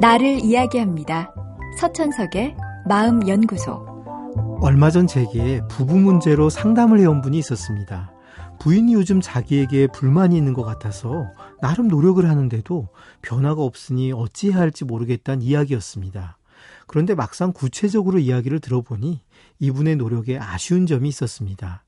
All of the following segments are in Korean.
나를 이야기합니다. 서천석의 마음연구소. 얼마 전 제게 부부 문제로 상담을 해온 분이 있었습니다. 부인이 요즘 자기에게 불만이 있는 것 같아서 나름 노력을 하는데도 변화가 없으니 어찌해야 할지 모르겠다는 이야기였습니다. 그런데 막상 구체적으로 이야기를 들어보니 이분의 노력에 아쉬운 점이 있었습니다.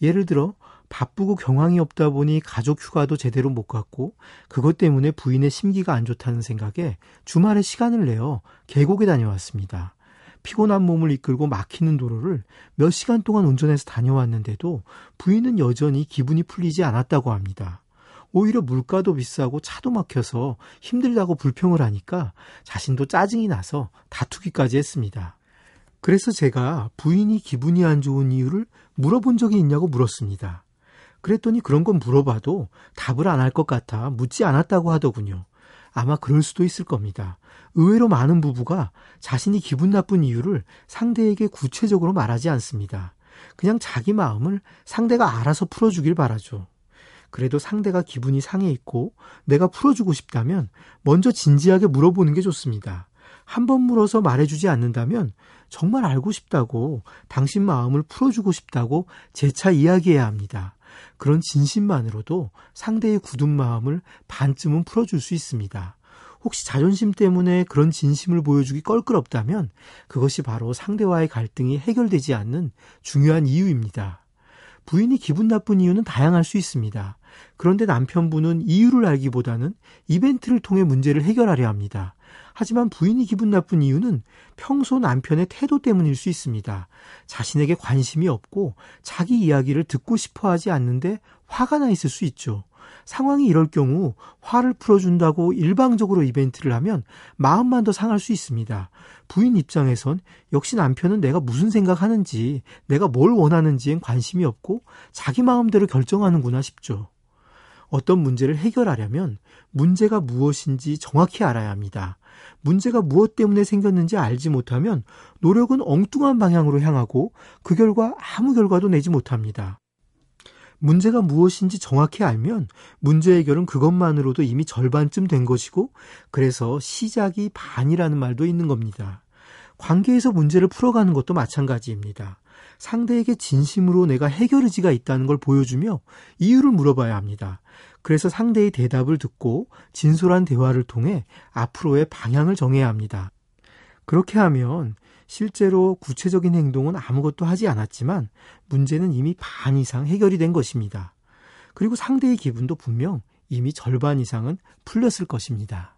예를 들어 바쁘고 경황이 없다 보니 가족 휴가도 제대로 못 갔고 그것 때문에 부인의 심기가 안 좋다는 생각에 주말에 시간을 내어 계곡에 다녀왔습니다. 피곤한 몸을 이끌고 막히는 도로를 몇 시간 동안 운전해서 다녀왔는데도 부인은 여전히 기분이 풀리지 않았다고 합니다. 오히려 물가도 비싸고 차도 막혀서 힘들다고 불평을 하니까 자신도 짜증이 나서 다투기까지 했습니다. 그래서 제가 부인이 기분이 안 좋은 이유를 물어본 적이 있냐고 물었습니다. 그랬더니 그런 건 물어봐도 답을 안 할 것 같아 묻지 않았다고 하더군요. 아마 그럴 수도 있을 겁니다. 의외로 많은 부부가 자신이 기분 나쁜 이유를 상대에게 구체적으로 말하지 않습니다. 그냥 자기 마음을 상대가 알아서 풀어주길 바라죠. 그래도 상대가 기분이 상해 있고 내가 풀어주고 싶다면 먼저 진지하게 물어보는 게 좋습니다. 한 번 물어서 말해주지 않는다면 정말 알고 싶다고 당신 마음을 풀어주고 싶다고 재차 이야기해야 합니다. 그런 진심만으로도 상대의 굳은 마음을 반쯤은 풀어줄 수 있습니다. 혹시 자존심 때문에 그런 진심을 보여주기 껄끄럽다면 그것이 바로 상대와의 갈등이 해결되지 않는 중요한 이유입니다. 부인이 기분 나쁜 이유는 다양할 수 있습니다. 그런데 남편분은 이유를 알기보다는 이벤트를 통해 문제를 해결하려 합니다. 하지만 부인이 기분 나쁜 이유는 평소 남편의 태도 때문일 수 있습니다. 자신에게 관심이 없고 자기 이야기를 듣고 싶어 하지 않는데 화가 나 있을 수 있죠. 상황이 이럴 경우 화를 풀어준다고 일방적으로 이벤트를 하면 마음만 더 상할 수 있습니다. 부인 입장에선 역시 남편은 내가 무슨 생각하는지, 내가 뭘 원하는지엔 관심이 없고 자기 마음대로 결정하는구나 싶죠. 어떤 문제를 해결하려면 문제가 무엇인지 정확히 알아야 합니다. 문제가 무엇 때문에 생겼는지 알지 못하면 노력은 엉뚱한 방향으로 향하고 그 결과 아무 결과도 내지 못합니다. 문제가 무엇인지 정확히 알면 문제 해결은 그것만으로도 이미 절반쯤 된 것이고 그래서 시작이 반이라는 말도 있는 겁니다. 관계에서 문제를 풀어가는 것도 마찬가지입니다. 상대에게 진심으로 내가 해결 의지가 있다는 걸 보여주며 이유를 물어봐야 합니다. 그래서 상대의 대답을 듣고 진솔한 대화를 통해 앞으로의 방향을 정해야 합니다. 그렇게 하면 실제로 구체적인 행동은 아무것도 하지 않았지만 문제는 이미 반 이상 해결이 된 것입니다. 그리고 상대의 기분도 분명 이미 절반 이상은 풀렸을 것입니다.